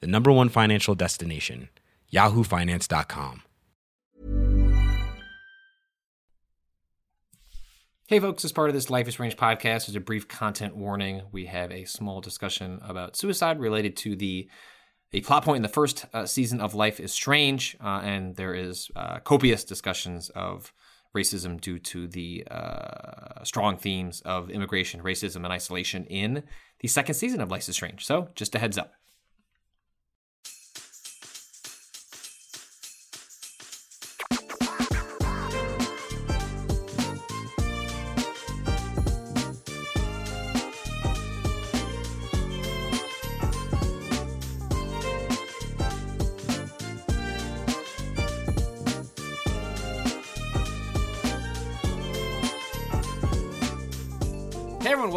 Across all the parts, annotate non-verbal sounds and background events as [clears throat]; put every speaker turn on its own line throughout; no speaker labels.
the number one financial destination, yahoofinance.com.
Hey, folks, as part of this Life is Strange podcast, as a brief content warning, we have a small discussion about suicide related to the a plot point in the first uh, season of Life is Strange, uh, and there is uh, copious discussions of racism due to the uh, strong themes of immigration, racism, and isolation in the second season of Life is Strange. So, just a heads up.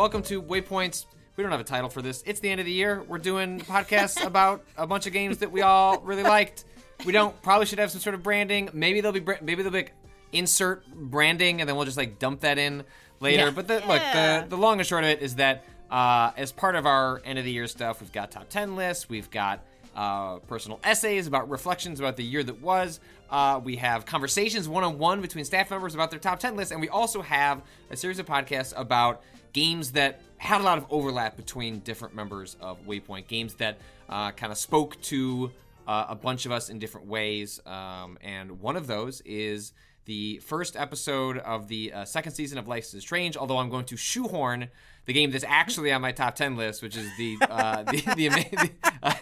Welcome to Waypoints. We don't have a title for this. It's the end of the year. We're doing podcasts [laughs] about a bunch of games that we all really liked. We don't probably should have some sort of branding. Maybe they'll be maybe they'll be like, insert branding, and then we'll just like dump that in later.
Yeah.
But the, look, the the long and short of it is that uh, as part of our end of the year stuff, we've got top ten lists. We've got uh, personal essays about reflections about the year that was. Uh, we have conversations one on one between staff members about their top 10 lists. And we also have a series of podcasts about games that had a lot of overlap between different members of Waypoint, games that uh, kind of spoke to uh, a bunch of us in different ways. Um, and one of those is the first episode of the uh, second season of Life is Strange, although I'm going to shoehorn the game that's actually on my top 10 list, which is the uh, [laughs] the, the, [laughs] the, uh,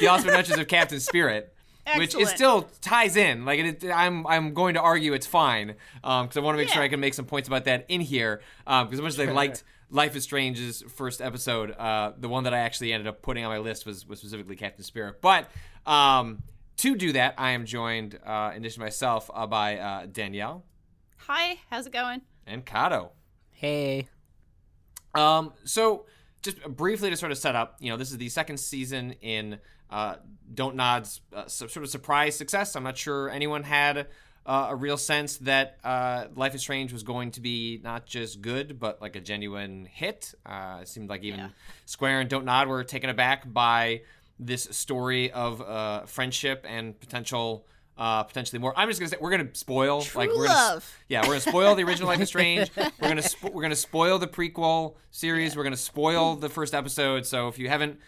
the Awesome Adventures of Captain Spirit. Which is still ties in. Like it, I'm, I'm going to argue it's fine because I want to make sure I can make some points about that in here. Because as much as I liked Life is Strange's first episode, uh, the one that I actually ended up putting on my list was, was specifically Captain Spirit. But um, to do that, I am joined, uh, in addition to myself, uh, by uh, Danielle
Hi, how's it going?
and Kato.
Hey.
Um, so just briefly to sort of set up, you know, this is the second season in uh, Don't Nod's uh, sort of surprise success. I'm not sure anyone had uh, a real sense that uh, Life is Strange was going to be not just good, but like a genuine hit. Uh, it seemed like even
Yeah.
Square and Don't Nod were taken aback by this story of uh, friendship and potential. Uh, potentially more. I'm just gonna say we're gonna spoil like we're gonna,
love.
yeah, we're gonna spoil the original Life is [laughs] Strange. We're gonna spo- we're gonna spoil the prequel series. We're gonna spoil the first episode. So if you haven't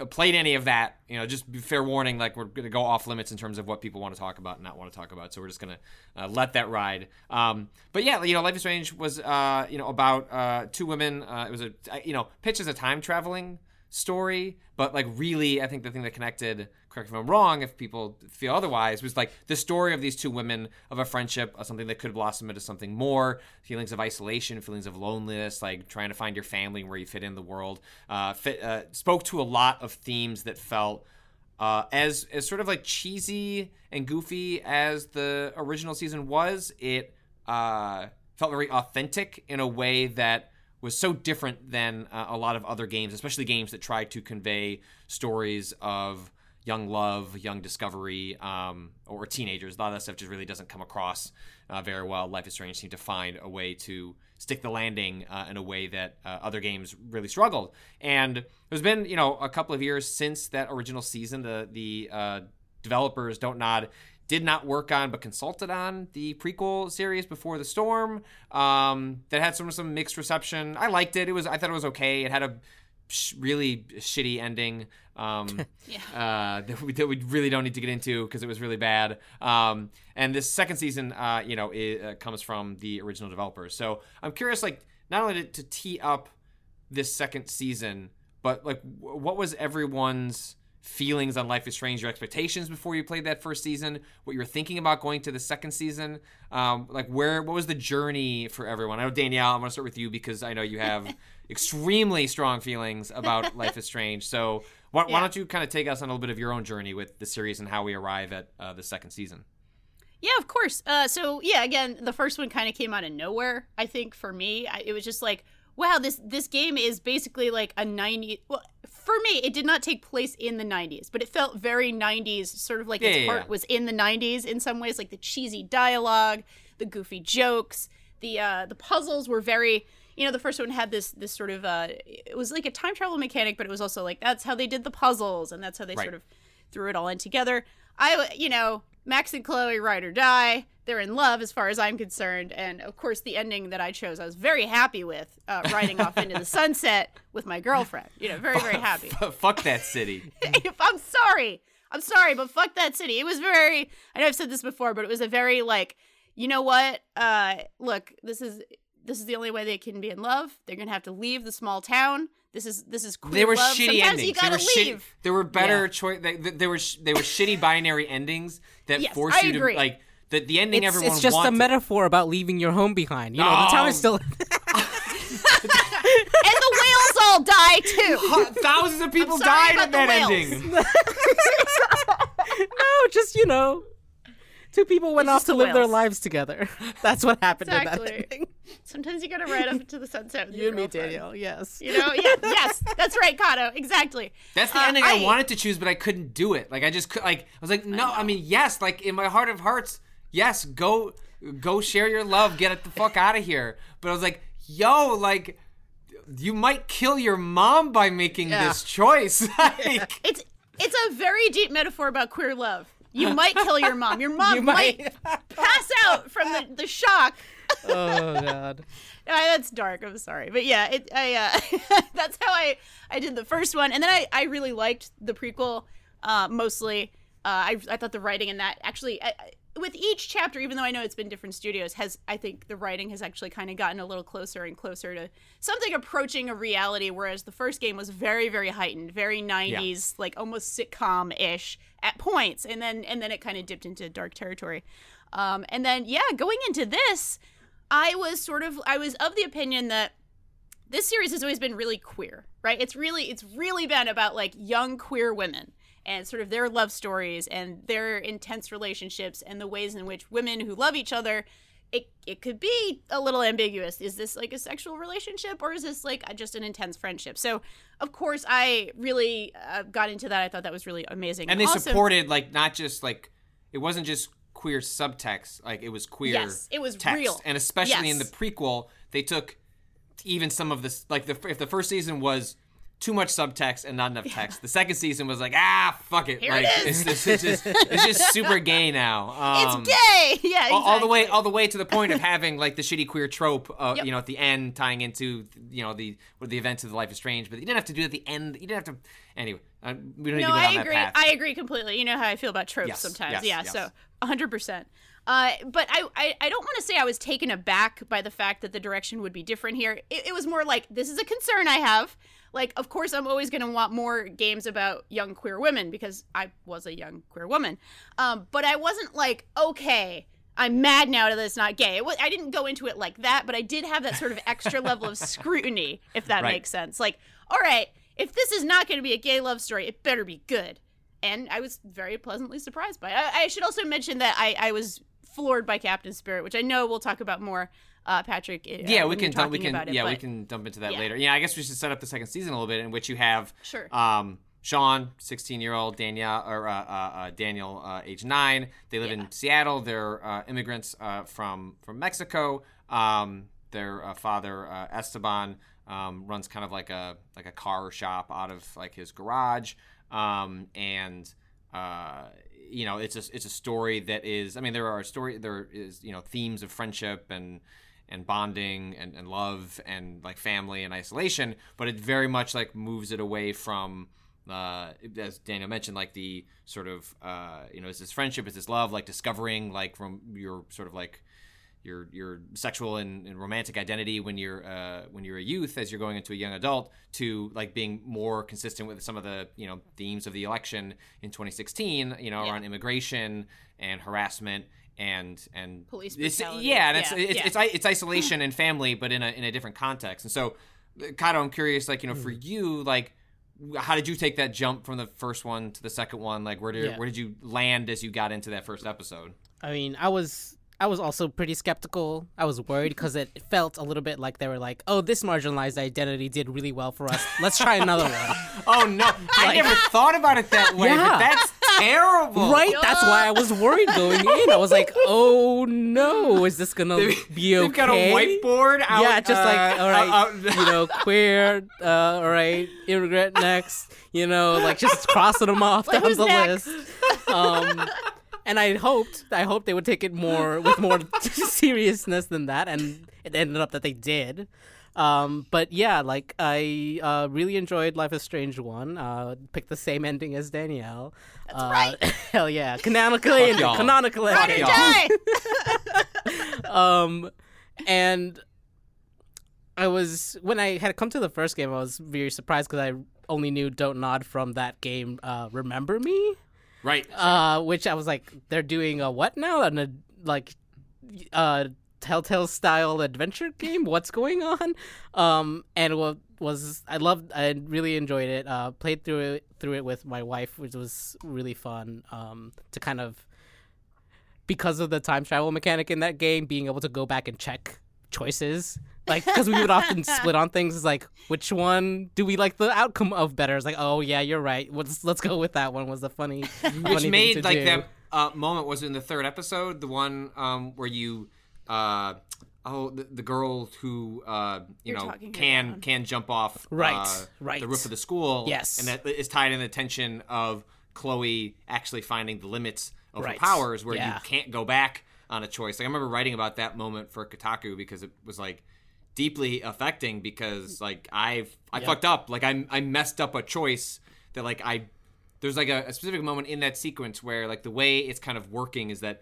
uh, played any of that, you know, just be fair warning. Like we're gonna go off limits in terms of what people want to talk about and not want to talk about. So we're just gonna uh, let that ride. Um, but yeah, you know, Life is Strange was uh, you know about uh, two women. Uh, it was a you know pitch as a time traveling story, but like really, I think the thing that connected, correct me if I'm wrong, if people feel otherwise, was like the story of these two women of a friendship, of something that could blossom into something more, feelings of isolation, feelings of loneliness, like trying to find your family and where you fit in the world. Uh, fit, uh, spoke to a lot of themes that felt uh, as as sort of like cheesy and goofy as the original season was. It uh, felt very authentic in a way that was so different than uh, a lot of other games, especially games that try to convey stories of young love, young discovery, um, or teenagers. A lot of that stuff just really doesn't come across uh, very well. Life is Strange seemed to find a way to stick the landing uh, in a way that uh, other games really struggled. And there's been, you know, a couple of years since that original season. The the uh, developers don't nod did not work on but consulted on the prequel series before the storm um, that had some some mixed reception. I liked it. It was i thought it was okay. It had a sh- really shitty ending um, [laughs] uh, that, we, that we really don't need to get into because it was really bad. Um, and this second season uh, you know it uh, comes from the original developers. So i'm curious like not only to, to tee up this second season but like w- what was everyone's feelings on Life is Strange, your expectations before you played that first season, what you were thinking about going to the second season, um, like where what was the journey for everyone? I know Danielle, I'm gonna start with you because I know you have [laughs] extremely strong feelings about [laughs] Life is Strange. So Why, why don't you kind of take us on a little bit of your own journey with the series and how we arrive at uh, the second season?
Yeah, of course. Uh, so yeah, again, the first one kind of came out of nowhere. I think for me, I, it was just like, wow, this this game is basically like a 90. Well, for me, it did not take place in the 90s, but it felt very 90s, sort of like
Yeah,
its
yeah,
heart
yeah.
was in the 90s in some ways, like the cheesy dialogue, the goofy jokes, the uh, the puzzles were very. You know, the first one had this this sort of uh, it was like a time travel mechanic, but it was also like that's how they did the puzzles, and that's how they
Right.
sort of threw it all in together. I, you know, Max and Chloe ride or die. They're in love, as far as I'm concerned, and of course, the ending that I chose, I was very happy with, uh, riding off into the sunset with my girlfriend. You know, very very happy.
Fuck that city. [laughs]
if I'm sorry, I'm sorry, but fuck that city. It was very. I know I've said this before, but it was a very like, you know what? Uh, look, this is this is the only way they can be in love. They're gonna have to leave the small town. This is this is queer
They were
love.
shitty
Sometimes
endings.
you
They
gotta
were shitty.
leave.
There were better
Yeah.
choice. They, they, they were sh- they were shitty binary endings that
Yes,
force you
agree.
to like the the ending
It's,
everyone
it's just
wanted.
a metaphor about leaving your home behind. You know, the town is oh. still. [laughs]
and the whales all die too. [laughs]
Thousands of people
sorry
died in that
the whales.
ending. [laughs]
no, just you know, two people went off to
the
live their lives together. [laughs] That's what happened in
Exactly.
that ending.
Sometimes you gotta ride up into the sunset. With
You
your
and me,
girlfriend.
Danielle. Yes.
You know, yeah, yes, that's right, Kato. Exactly.
That's the
Uh,
ending I,
I-
wanted to choose, but I couldn't do it. Like I just could. Like I was like, no. I, mean, yes. Like in my heart of hearts, yes. Go, go share your love. Get it the fuck [laughs] out of here. But I was like, yo, like. You might kill your mom by making
Yeah.
this choice. [laughs] Like,
It's it's a very deep metaphor about queer love. You might kill your mom. Your [laughs] mom
You
might,
might.
pass out from the, the shock. [laughs]
oh God. [laughs]
That's dark. I'm sorry, but yeah, it. I uh, that's how I I did the first one, and then I I really liked the prequel. Uh, mostly, uh, I I thought the writing in that actually. I, I- with each chapter, even though I know it's been different studios, has I think the writing has actually kind of gotten a little closer and closer to something approaching a reality. Whereas the first game was very, very heightened, very '90s, like almost sitcom-ish at points, and then and then it kind of dipped into dark territory. Um, and then yeah, going into this, I was sort of I was of the opinion that this series has always been really queer, right? It's really it's really been about like young queer women and sort of their love stories and their intense relationships and the ways in which women who love each other it, it could be a little ambiguous. Is this like a sexual relationship or is this like just an intense friendship? So, of course, I really uh, got into that. I thought that was really amazing.
and they
also-
supported like not just like it wasn't just queer subtext like it was queer
Yes, it was
text.
real.
and especially in the prequel they took even some of this like the if the first season was too much subtext and not enough text the second season was like ah fuck it
Here
like
it is.
It's, it's, it's just it's just [laughs] super gay now um,
It's gay. [laughs] Yeah,
all, all the way all the way to the point of [laughs] having like the shitty queer trope uh,
Yep.
you know at the end tying into you know the with the events of the life is strange but you didn't have to do it at the end you didn't have to anyway uh, we don't need
no,
to go down
I
that
agree. I agree completely. You know how I feel about tropes
Yes,
sometimes.
yes,
yeah,
yes.
so 100%. Uh, but I, I, I don't want to say I was taken aback by the fact that the direction would be different here. It, it was more like, this is a concern I have. Like, of course, I'm always going to want more games about young queer women because I was a young queer woman. Um, but I wasn't like, okay, I'm mad now that it's not gay. It was, I didn't go into it like that, but I did have that sort of extra level of scrutiny, if that
Right.
makes sense. Like, all right, if this is not going to be a gay love story, it better be good. And I was very pleasantly surprised by it. I, I should also mention that I, I was floored by Captain Spirit, which I know we'll talk about more, uh, Patrick. uh,
yeah, we can dump, we can
it,
yeah we can dump into that
yeah.
later. Yeah, I guess we should set up the second season a little bit in which you have
Sure.
um Sean, 16 year old Danielle or uh, uh, uh, Daniel, uh, age nine. They live
Yeah.
in Seattle. They're uh, immigrants uh, from from Mexico. Um, their uh, father uh, Esteban um, runs kind of like a like a car shop out of like his garage, um, and uh, you know it's a it's a story that is. I mean, there are story there is you know themes of friendship and and bonding and, and love and like family and isolation, but it very much like moves it away from uh, as Daniel mentioned, like the sort of uh, you know, is this friendship, is this love, like discovering like from your sort of like your your sexual and, and romantic identity when you're uh, when you're a youth as you're going into a young adult to like being more consistent with some of the you know themes of the election in 2016 you know
Yeah.
around immigration and harassment and and
Police
it's, yeah and it's
Yeah,
it's,
yeah.
it's i- it's isolation and family but in a in a different context and so Kato, I'm curious like you know for
Hmm.
you like how did you take that jump from the first one to the second one? Like, where did
Yeah.
where did you land as you got into that first episode?
I mean, I was I was also pretty skeptical. I was worried because it felt a little bit like they were like, "Oh, this marginalized identity did really well for us. Let's try another one." [laughs]
Oh no, I never thought about it that way.
Yeah.
But that's terrible.
Right? That's why I was worried going in. I was like, "Oh no, is this gonna be okay?"
They've got a whiteboard out.
yeah, just like
uh,
all right,
out-
you know, queer, uh, all right, immigrant next, you know, like just crossing them off
Like,
down the
next?
list. Um, and I hoped, I hoped they would take it more with more [laughs] seriousness than that, and it ended up that they did. Um, but yeah, like I uh, really enjoyed Life is Strange one. Uh, picked the same ending as Danielle. That's uh,
right. [laughs]
Hell yeah, canonically,
Fuck y'all.
canonical ending. [laughs]
Die.
um and i was when i had come to the first game i was very surprised because i only knew don't nod from that game uh remember me
right.
uh which i was like they're doing a what now? And a like uh telltale style adventure game? What's going on? Um and what was i loved i really enjoyed it. Uh played through it through it with my wife which was really fun um to kind of because of the time travel mechanic in that game, being able to go back and check choices. Like, because we would often split on things. It's like, which one do we like the outcome of better? It's like, oh yeah, you're right. Let's let's go with that one. Was the funny, [laughs] funny
Which
thing
made
to
like
do.
that uh, moment was in the third episode, the one um, where you, uh, oh, the, the girl who uh, you
You're
know can
down.
can jump off
Right,
uh,
right.
the roof of the school,
Yes.
and that is tied in the tension of Chloe actually finding the limits of
Right.
her powers, where
Yeah.
you can't go back on a choice. Like I remember writing about that moment for Kotaku because it was like deeply affecting because like I've I
Yep.
fucked up, like I I messed up a choice that like I there's like a, a specific moment in that sequence where like the way it's kind of working is that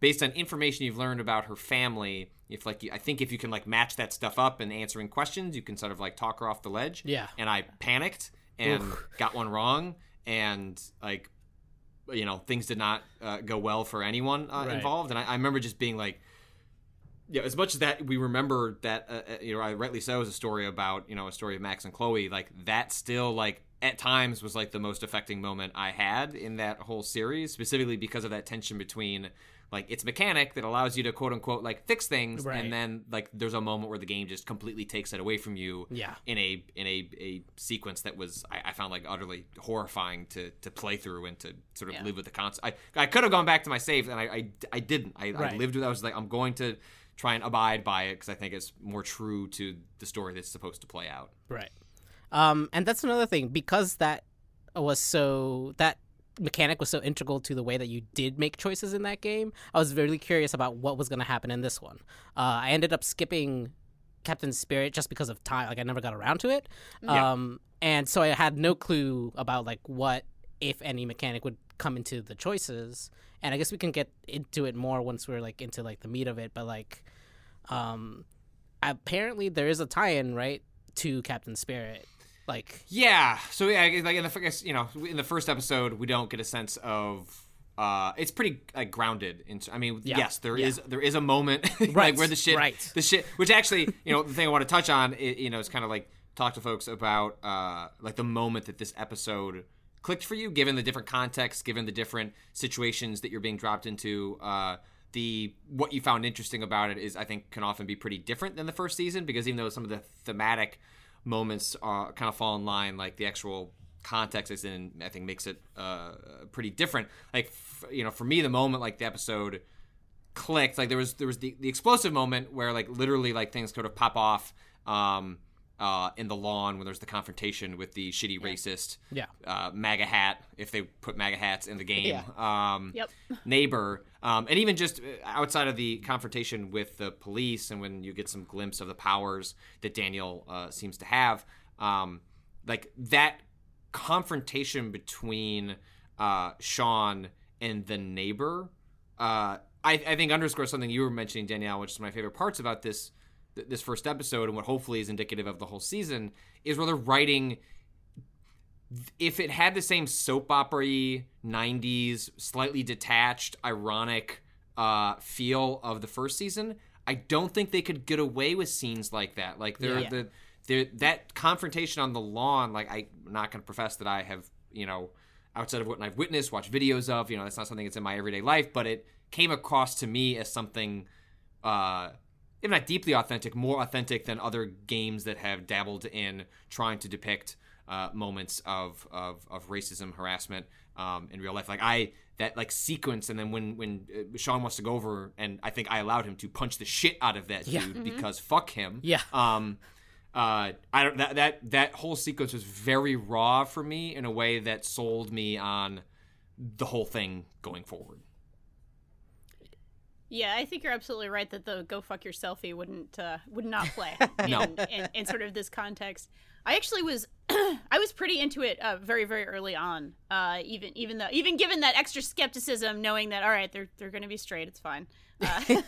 based on information you've learned about her family if like you, i think if you can like match that stuff up and answering questions you can sort of like talk her off the ledge
Yeah.
and i panicked and
Oof.
got one wrong and like you know things did not uh, go well for anyone uh,
Right.
involved and I, I remember just being like yeah, as much as that we remember that, uh, uh, you know, I rightly so is a story about, you know, a story of Max and Chloe. Like that still, like at times, was like the most affecting moment I had in that whole series, specifically because of that tension between, like, its mechanic that allows you to quote unquote like fix things,
Right.
and then like there's a moment where the game just completely takes it away from you.
Yeah.
In a in a, a sequence that was I, I found like utterly horrifying to to play through and to sort of
Yeah.
live with the concept. I I could have gone back to my save and I I, I didn't. I, I lived with. I was like I'm going to try and abide by it because I think it's more true to the story that's supposed to play out.
Right. Um, and that's another thing because that was so that mechanic was so integral to the way that you did make choices in that game. I was really curious about what was going to happen in this one. Uh, I ended up skipping Captain Spirit just because of time. Like I never got around to it.
Yeah.
Um, and so I had no clue about like what if any mechanic would come into the choices. And I guess we can get into it more once we're like into like the meat of it. But like, um, apparently there is a tie-in right to Captain Spirit. Like
Yeah. So yeah, like in the you know in the first episode we don't get a sense of. Uh, it's pretty like grounded. In, I mean,
Yeah.
yes, there
Yeah.
is there is a moment [laughs] like
Right.
where the shit,
Right.
the shit, which actually, you know, the thing I want to touch on, i you know, is kind of like talk to folks about uh, like the moment that this episode clicked for you, given the different context, given the different situations that you're being dropped into. Uh, the what you found interesting about it is, I think, can often be pretty different than the first season because even though some of the thematic moments are kind of fall in line, like the actual context is in, I think makes it uh, pretty different. Like, f- you know, for me, the moment like the episode clicked, like there was there was the, the explosive moment where like literally like things sort of pop off um, uh, in the lawn when there's the confrontation with the shitty racist
Yeah.
uh, MAGA hat, if they put MAGA hats in the game. Um,
Yep.
Neighbor, um, and even just uh, outside of the confrontation with the police, and when you get some glimpse of the powers that Daniel uh, seems to have, um, like that confrontation between uh, Sean and the neighbor, uh, I, I think underscores something you were mentioning, Danielle, which is my favorite parts about this th- this first episode, and what hopefully is indicative of the whole season, is where they're writing if it had the same soap opera 90s slightly detached ironic uh, feel of the first season i don't think they could get away with scenes like that like they're
Yeah.
the there that confrontation on the lawn, like I'm not going to profess that I have, you know, outside of what I've witnessed, watched videos of, you know, that's not something that's in my everyday life, but it came across to me as something, uh, if not deeply authentic, more authentic than other games that have dabbled in trying to depict uh, moments of, of of racism, harassment um, in real life. Like I that like sequence, and then when when uh, Sean wants to go over, and I think I allowed him to punch the shit out of that
Yeah.
dude because fuck him.
Yeah.
Um, uh, I don't that that that whole sequence was very raw for me in a way that sold me on the whole thing going forward.
Yeah, I think you're absolutely right that the "go fuck your selfie" wouldn't uh, would not play [laughs] in,
No.
in, in sort of this context. I actually was [clears throat] I was pretty into it uh, very very early on. Uh, even even though even given that extra skepticism, knowing that all right they're they're going to be straight, it's fine. Uh, [laughs]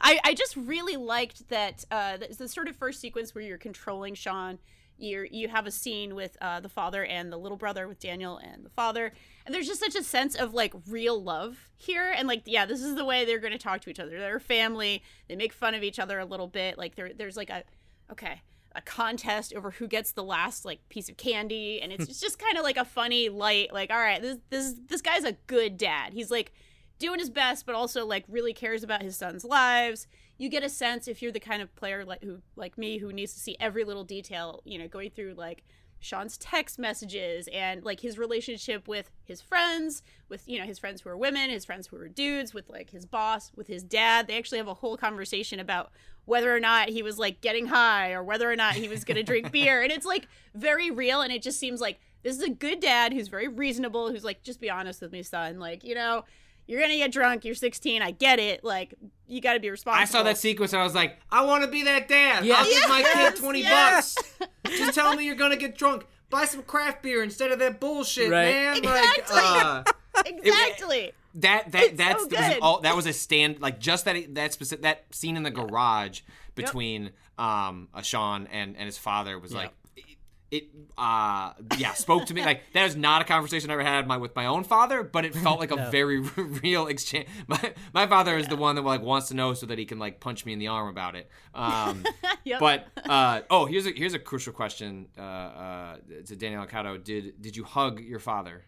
I I just really liked that uh, the, the sort of first sequence where you're controlling Sean. You you have a scene with uh, the father and the little brother with Daniel and the father, and there's just such a sense of like real love here, and like yeah, this is the way they're going to talk to each other. They're family. They make fun of each other a little bit. Like there there's like a okay a contest over who gets the last like piece of candy and it's hmm. just kind of like a funny light like all right this this this guy's a good dad. He's like doing his best but also like really cares about his son's lives. You get a sense if you're the kind of player like who like me who needs to see every little detail you know going through like Sean's text messages and like his relationship with his friends, with you know his friends who are women, his friends who are dudes, with like his boss, with his dad. They actually have a whole conversation about whether or not he was like getting high or whether or not he was going to drink beer. And it's like very real and it just seems like this is a good dad who's very reasonable, who's like just be honest with me, son. Like, you know, you're going to get drunk, you're 16, I get it. Like you got to be responsible.
I saw that sequence and I was like, I want to be that dad.
Yes.
I'll give my kid 20
yes.
bucks. Just tell me you're going to get drunk. Buy some craft beer instead of that bullshit,
Right.
man.
Exactly.
Like, uh, [laughs]
Exactly.
That that
It's
that's
so
that was all that was a stand like just that that specific that scene in the garage between um uh, Sean and and his father was
Yeah.
like it, it uh yeah spoke to me like that is not a conversation I ever had my with my own father but it felt like a [laughs]
No.
very [laughs] real exchange. My my father is the one that like wants to know so that he can like punch me in the arm about it. Um [laughs]
Yep.
but uh oh here's a here's a crucial question uh uh to Daniel Alcado did did you hug your father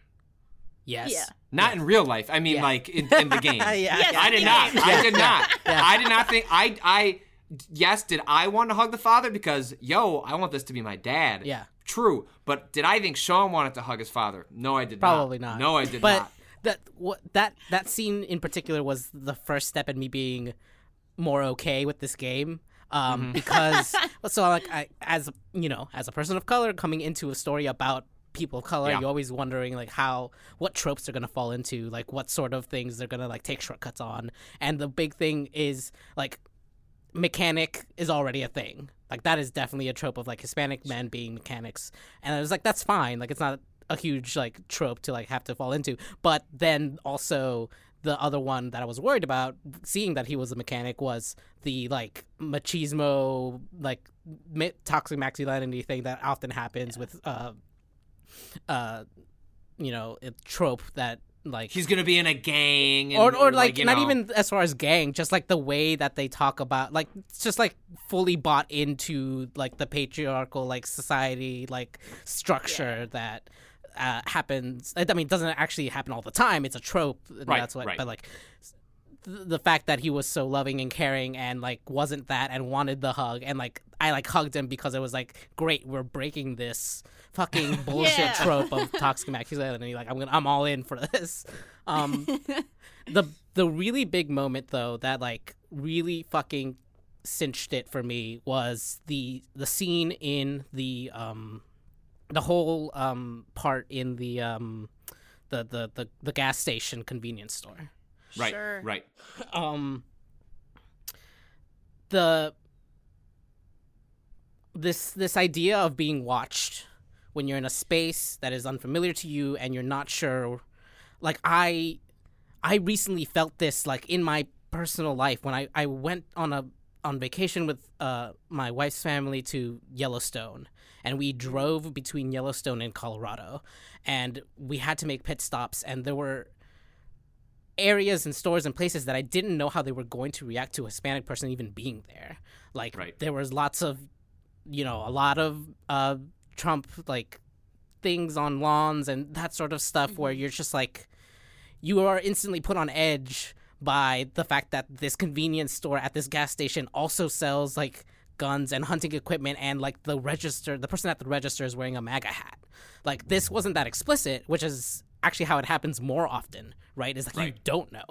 Yes.
Yeah.
not in real life. I mean,
Yeah.
like in, in the [laughs] game.
Yeah.
Yes,
I did not.
game.
I did not. I did not think. I. I. Yes. Did I want to hug the father because yo, I want this to be my dad.
Yeah.
True. But did I think Sean wanted to hug his father? No, I did
Probably
not.
not.
No, I did
but
not.
that what that that scene in particular was the first step in me being more okay with this game. Um,
Mm-hmm.
because [laughs] so like I, as you know, as a person of color coming into a story about people of color,
Yeah.
you're always wondering like how what tropes they're gonna fall into, like what sort of things they're gonna like take shortcuts on. And the big thing is like mechanic is already a thing. Like that is definitely a trope of like Hispanic men being mechanics. And I was like, that's fine. Like it's not a huge like trope to like have to fall into. But then also the other one that I was worried about seeing that he was a mechanic was the like machismo like toxic masculinity thing that often happens with uh uh you know a trope that like
He's gonna be in a gang. And,
or or like,
you
not
know.
even as far as gang, just like the way that they talk about like it's just like fully bought into like the patriarchal like society like structure that uh, happens. I mean, it doesn't actually happen all the time. It's a trope. And
Right,
that's what.
right.
But like the fact that he was so loving and caring and like wasn't that and wanted the hug and like I like hugged him because it was like great we're breaking this fucking [laughs] bullshit
Yeah.
trope of toxic masculinity like I'm gonna I'm all in for this [laughs] um the the really big moment though that like really fucking cinched it for me was the the scene in the um the whole um part in the um the the the, the gas station convenience store
right,
Sure.
right.
um the this this idea of being watched when you're in a space that is unfamiliar to you and you're not sure like i i recently felt this like in my personal life when i i went on a on vacation with uh my wife's family to yellowstone and we drove between yellowstone and colorado and we had to make pit stops and there were areas and stores and places that I didn't know how they were going to react to a Hispanic person even being there. Like
Right.
there was lots of you know a lot of uh Trump like things on lawns and that sort of stuff where you're just like you are instantly put on edge by the fact that this convenience store at this gas station also sells like guns and hunting equipment and like the register the person at the register is wearing a MAGA hat. Like this wasn't that explicit, which is actually how it happens more often, right? Is like you don't know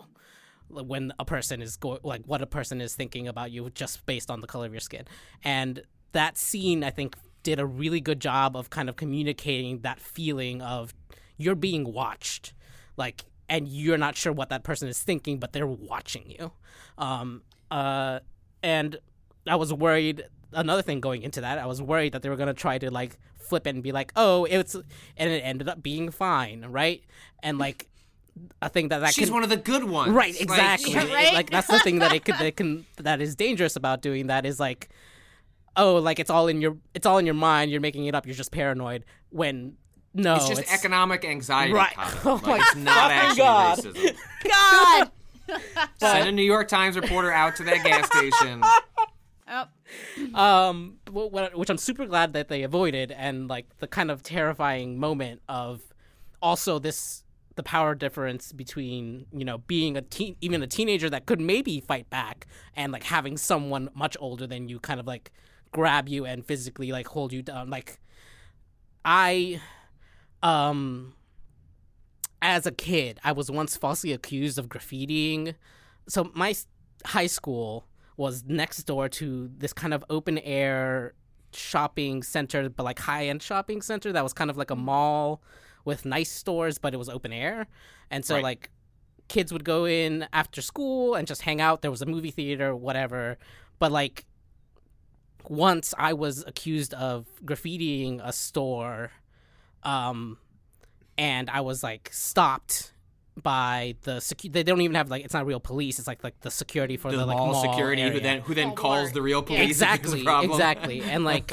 when a person is going like what a person is thinking about you just based on the color of your skin. And that scene I think did a really good job of kind of communicating that feeling of you're being watched. Like and you're not sure what that person is thinking, but they're watching you. Um, uh, and I was worried. Another thing going into that, I was worried that they were gonna try to like flip it and be like, "Oh, it's," and it ended up being fine, right? And like, I think that that
She's
can,
one of the good ones.
Right,
Like,
exactly.
Yeah, [laughs] right?
Like that's the thing that it could that can that is dangerous about doing that is like, oh, like it's all in your it's all in your mind. You're making it up. You're just paranoid. When no,
it's just economic anxiety.
Right.
Colin. [laughs]
Oh
Like,
my
it's not actually
God.
racism. [laughs]
God. [laughs]
Send a New York Times reporter out to that gas station.
oh,
um wh- wh- which i'm super glad that they avoided and like the kind of terrifying moment of also this the power difference between you know being a teen even a teenager that could maybe fight back and like having someone much older than you kind of like grab you and physically like hold you down like i um as a kid i was once falsely accused of graffitiing so my high school was next door to this kind of open air shopping center, but like high end shopping center that was kind of like a mall with nice stores, but it was open air. And so
Right.
like kids would go in after school and just hang out. There was a movie theater, whatever. But like once I was accused of graffitiing a store, um, and I was like stopped by the secu- they don't even have like it's not real police it's like like the security for the,
The
like
mall,
mall
security who then who then
Walmart.
calls the real police. if
exactly
problem.
exactly and [laughs] like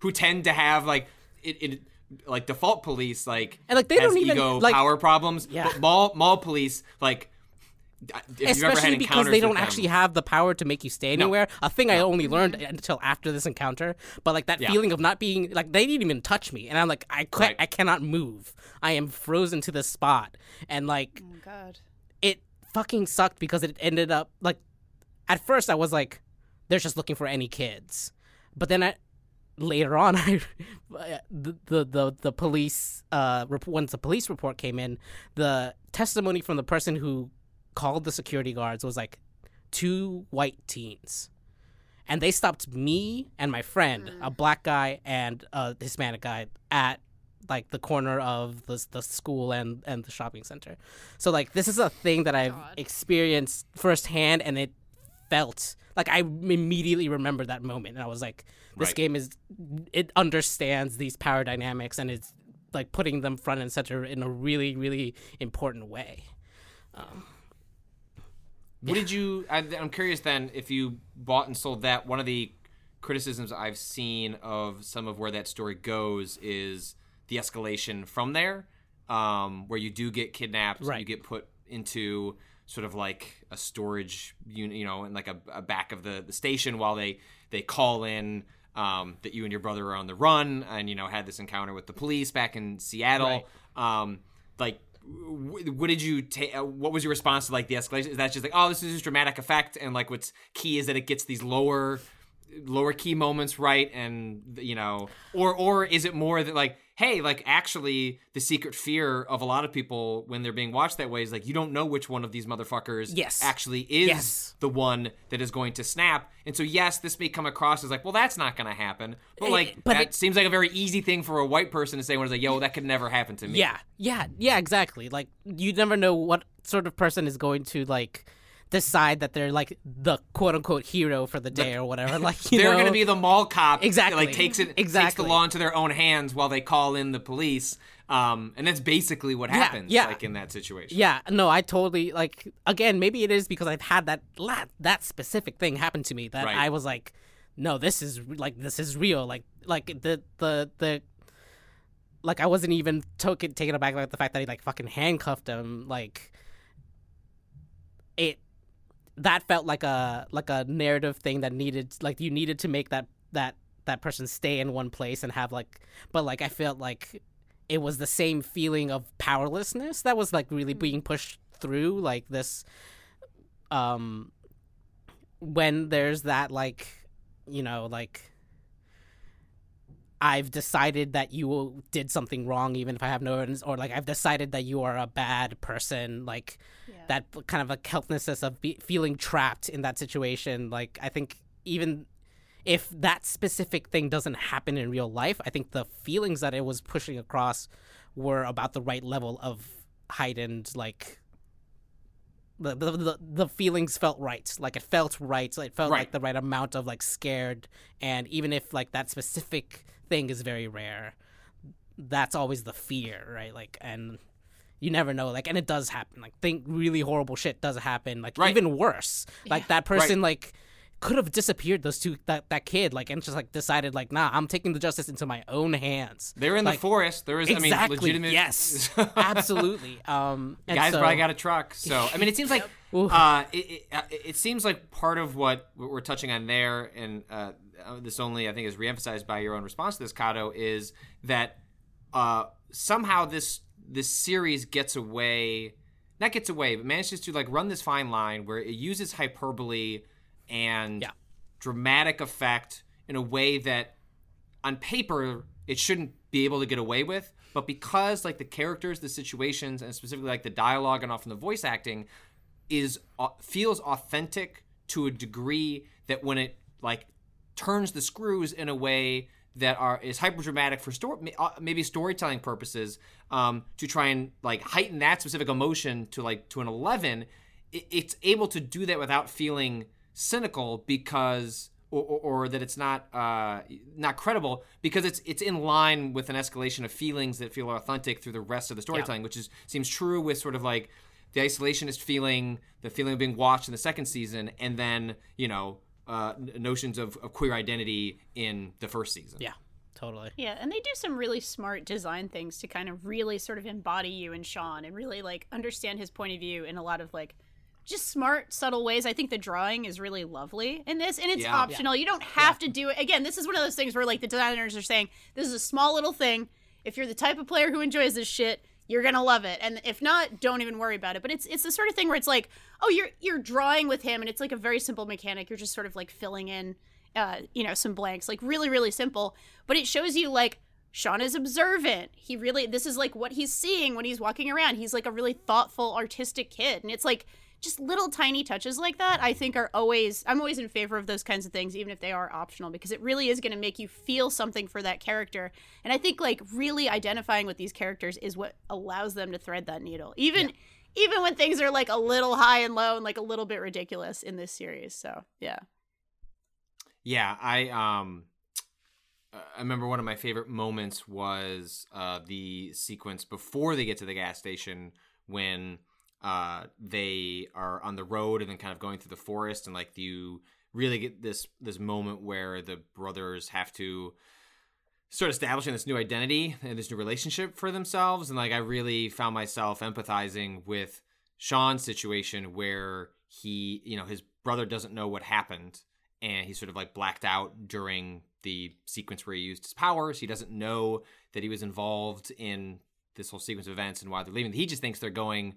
who tend to have like it, it like default police like
And, like, they don't even,
ego
like-
power problems.
Yeah.
But mall mall police like if you've ever had
especially because they don't
them-
actually have the power to make you stay anywhere. A thing I only learned until after this encounter. But like that
Yeah.
feeling of not being like they didn't even touch me, and I'm like I ca-
Right.
I cannot move. I am frozen to this spot, and like
oh God.
it fucking sucked because it ended up like at first I was like they're just looking for any kids, but then I later on [laughs] I the the the, the police uh rep- once the police report came in the testimony from the person who called the security guards was like two white teens. And they stopped me and my friend a mm. black guy and a hispanic guy at like the corner of the, the school and, and the shopping center. So like this is a thing that i've
God.
experienced firsthand and it felt like i immediately remembered that moment. And i was like this
Right.
game is it understands these power dynamics and it's like putting them front and center in a really really important way um,
What did you? I, I'm curious then if you bought and sold that. One of the criticisms I've seen of some of where that story goes is the escalation from there, um, where you do get kidnapped, you get put into sort of like a storage unit, you know, in like a, a back of the, the station while they they call in um, that you and your brother are on the run and you know had this encounter with the police back in Seattle. Um, like what did you take uh, what was your response to like the escalation? Is that just like oh this is just dramatic effect and like what's key is that it gets these lower lower key moments right and you know or or is it more that like hey like actually the secret fear of a lot of people when they're being watched that way is like you don't know which one of these motherfuckers
Yes.
actually is
Yes.
the one that is going to snap and so yes this may come across as like well that's not going to happen but eh, like
but
that
it-
seems like a very easy thing for a white person to say when it's like yo that could never happen to me
Yeah, yeah, yeah, exactly. Like you never know what sort of person is going to like decide that they're like the quote unquote hero for the day or whatever. [laughs] Like you
they're
know,
to be the mall cop that,
Exactly.
like takes it exactly. takes the law into their own hands while they call in the police um and that's basically what happens
yeah.
like in that situation
Yeah, no, I totally like. Again, maybe it is because I've had that la- that specific thing happen to me that
Right.
I was like, no, this is like this is real. Like like the the the. Like I wasn't even token taken aback by the fact that he like fucking handcuffed him. Like it, that felt like a like a narrative thing that needed like you needed to make that that that person stay in one place and have like but like I felt like it was the same feeling of powerlessness that was like really being pushed through like this um when there's that like you know like I've decided that you did something wrong, even if I have no evidence, or like I've decided that you are a bad person. Like
Yeah.
that kind of a helplessness of be- feeling trapped in that situation. Like I think even if that specific thing doesn't happen in real life, I think the feelings that it was pushing across were about the right level of heightened like. The, the, the, the feelings felt right like it felt right it felt
Right.
like the right amount of like scared and even if like that specific thing is very rare. That's always the fear right? Like and you never know like and it does happen. Like think really horrible shit does happen like
Right.
even worse. Like that person like could have disappeared those two that, that kid like and just like decided like nah i'm taking the justice into my own hands
They're in
Like,
the forest. There is, I mean,
exactly
legitimate.
yes [laughs] absolutely um
Guys
so,
probably got a truck. So I mean, it seems like [laughs] uh, it, it, uh, it seems like part of what we're touching on there, and uh, uh, this only I think is reemphasized by your own response to this, Kato, is that uh, somehow this this series gets away, not gets away, but manages to like run this fine line where it uses hyperbole and
Yeah.
dramatic effect in a way that on paper it shouldn't be able to get away with but because like the characters the situations and specifically like the dialogue and often the voice acting is uh, feels authentic to a degree that when it like turns the screws in a way that are is hyper dramatic for story maybe storytelling purposes um, to try and like heighten that specific emotion to like to an 11 it, it's able to do that without feeling cynical because or, or, or that it's not uh, not credible because it's it's in line with an escalation of feelings that feel authentic through the rest of the storytelling, which is seems true with sort of like the isolationist feeling, the feeling of being watched in the second season, and then you know uh, n- notions of, of queer identity in the first season.
yeah totally
Yeah, and they do some really smart design things to kind of really sort of embody you and Sean and really like understand his point of view in a lot of like just smart, subtle ways. I think the drawing is really lovely in this, and it's
Yeah.
optional. You don't have to do it. Again, this is one of those things where like the designers are saying this is a small little thing. If you're the type of player who enjoys this shit, you're gonna love it, and if not, don't even worry about it. But it's it's the sort of thing where it's like, oh, you're you're drawing with him, and it's like a very simple mechanic. You're just sort of like filling in, uh, you know, some blanks, like really really simple. But it shows you like Sean is observant. He really this is like what he's seeing when he's walking around. He's like a really thoughtful, artistic kid. And it's like just little tiny touches like that I think are always I'm always in favor of those kinds of things even if they are optional because it really is going to make you feel something for that character. And I think like really identifying with these characters is what allows them to thread that needle. Even even when things are like a little high and low and like a little bit ridiculous in this series. So, yeah.
Yeah, I um I remember one of my favorite moments was uh the sequence before they get to the gas station when uh they are on the road and then kind of going through the forest and like you really get this this moment where the brothers have to start establishing this new identity and this new relationship for themselves and like I really found myself empathizing with Sean's situation where he, you know, his brother doesn't know what happened and he's sort of like blacked out during the sequence where he used his powers. He doesn't know that he was involved in this whole sequence of events and why they're leaving. He just thinks they're going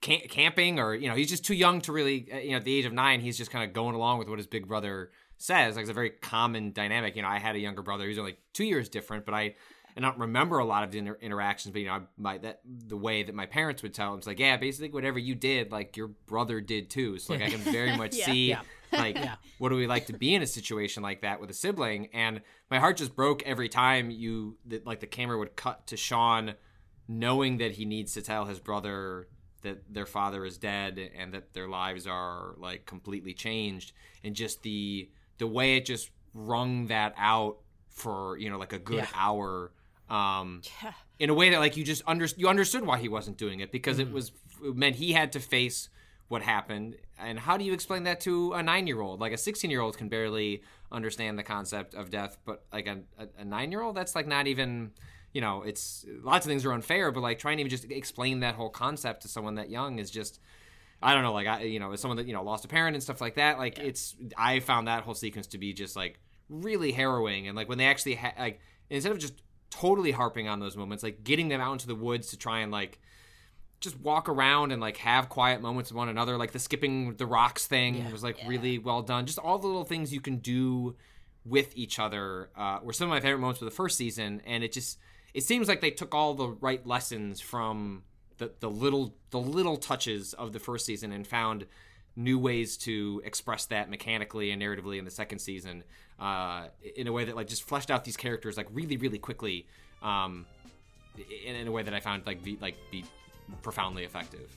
camping or, you know, he's just too young to really, uh, you know, at the age of nine, he's just kind of going along with what his big brother says. Like it's a very common dynamic. You know, I had a younger brother who's only two years different, but I, and I don't remember a lot of the inter- interactions, but you know, I, my that the way that my parents would tell him, it's like, yeah, basically whatever you did, like your brother did too. So like I can very [laughs] much
Yeah.
see
Yeah.
like
Yeah.
what do we like to be in a situation like that with a sibling and my heart just broke every time you that like the camera would cut to sean knowing that he needs to tell his brother that their father is dead and that their lives are like completely changed and just the the way it just wrung that out for you know like a good
Yeah.
hour um
Yeah.
in a way that like you just under you understood why he wasn't doing it because
Mm-hmm.
it was it meant he had to face what happened and how do you explain that to a nine year old like a 16 year old can barely understand the concept of death but like a, a, a nine year old that's like not even you know it's lots of things are unfair but like trying to even just explain that whole concept to someone that young is just I don't know, like I, you know, as someone that you know lost a parent and stuff like that, like it's I found that whole sequence to be just like really harrowing. And like when they actually ha- like instead of just totally harping on those moments, like getting them out into the woods to try and like just walk around and like have quiet moments with one another. Like the skipping the rocks thing was like really well done. Just all the little things you can do with each other uh, were some of my favorite moments for the first season. And it just it seems like they took all the right lessons from the the little the little touches of the first season and found new ways to express that mechanically and narratively in the second season uh, in a way that like just fleshed out these characters like really really quickly um, in, in a way that I found like be like be profoundly effective.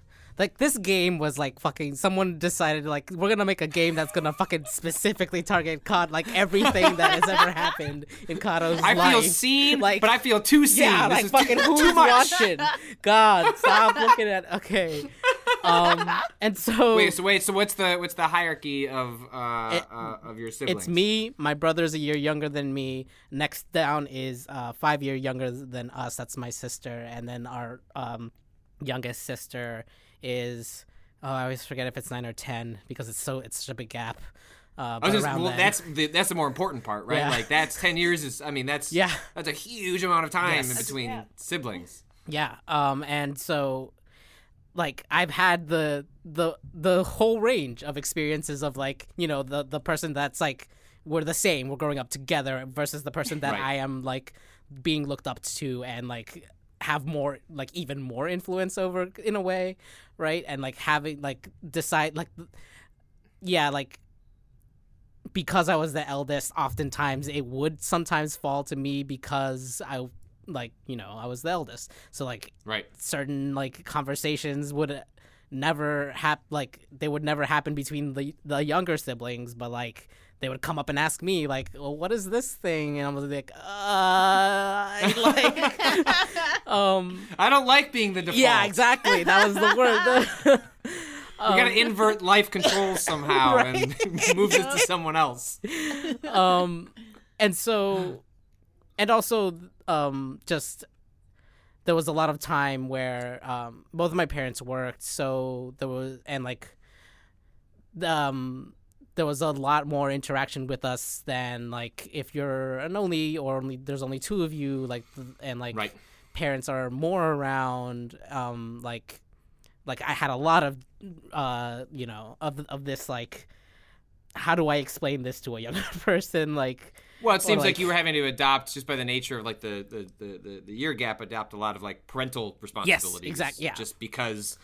like this game was like fucking someone decided like we're gonna make a game that's gonna fucking specifically target cod like everything that has ever happened in Kado's
I
life.
I feel seen,
like
but I feel too seen.
yeah,
This
like fucking
too,
who's
too much.
watching? God, stop looking at. Okay, um, and so
Wait, so wait, so what's the what's the hierarchy of uh,
It-
uh of your siblings?
It's me. My brother's a year younger than me. Next down is uh, five year younger than us. That's my sister, and then our um, youngest sister is. Oh, I always forget if it's nine or ten because it's so it's such a big gap. Uh,
I was just, well,
then.
that's the, that's the more important part, right?
Yeah.
Like that's ten years is. I mean, that's
Yeah.
that's a huge amount of time
Yes.
in between siblings.
Yeah. Um and so like I've had the the the whole range of experiences of like, you know, the the person that's like we're the same, we're growing up together versus the person that
Right.
I am like being looked up to and like have more like even more influence over in a way, right? And like having like decide like yeah, like because I was the eldest, oftentimes it would sometimes fall to me because I like, you know, I was the eldest. So like
Right.
certain like conversations would never hap like they would never happen between the the younger siblings, but like they would come up and ask me like, well, "What is this thing?" And I was like, "Uh, I [laughs] like, [laughs] um,
I don't like being the default.
yeah, exactly. That was the word." [laughs]
We gotta invert life controls somehow and move this to someone else.
um and so and also um just there was a lot of time where um both of my parents worked so there was and like um there was a lot more interaction with us than like if you're an only or only there's only two of you like and like
Right.
parents are more around um like like I had a lot of uh you know of of this like how do I explain this to a younger [laughs] person like
Well, it seems like,
like-
you were having to adopt just by the nature of like the the, the, the, the year gap, adopt a lot of like parental responsibilities.
Yes, exactly. yeah.
Just because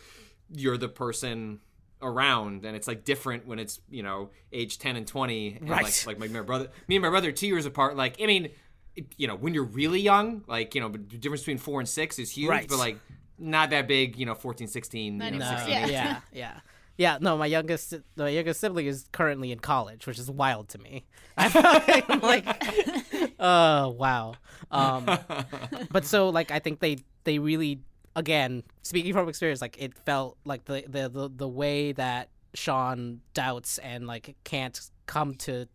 you're the person around, and it's like different when it's you know age ten and twenty. And
Right.
Like, like my, my brother, me and my brother, two years apart. Like I mean, it- you know, when you're really young, like you know, the difference between four and six is huge,
Right.
but like not that big. You know, 14, 16, you know,
no,
16,
Yeah.
yeah, [laughs] yeah, yeah. No, my youngest, my youngest sibling is currently in college, which is wild to me. [laughs] I'm like, oh [laughs] wow. Um, but so like I think they they really again speaking from experience, like it felt like the the the, the way that Sean doubts and like can't come to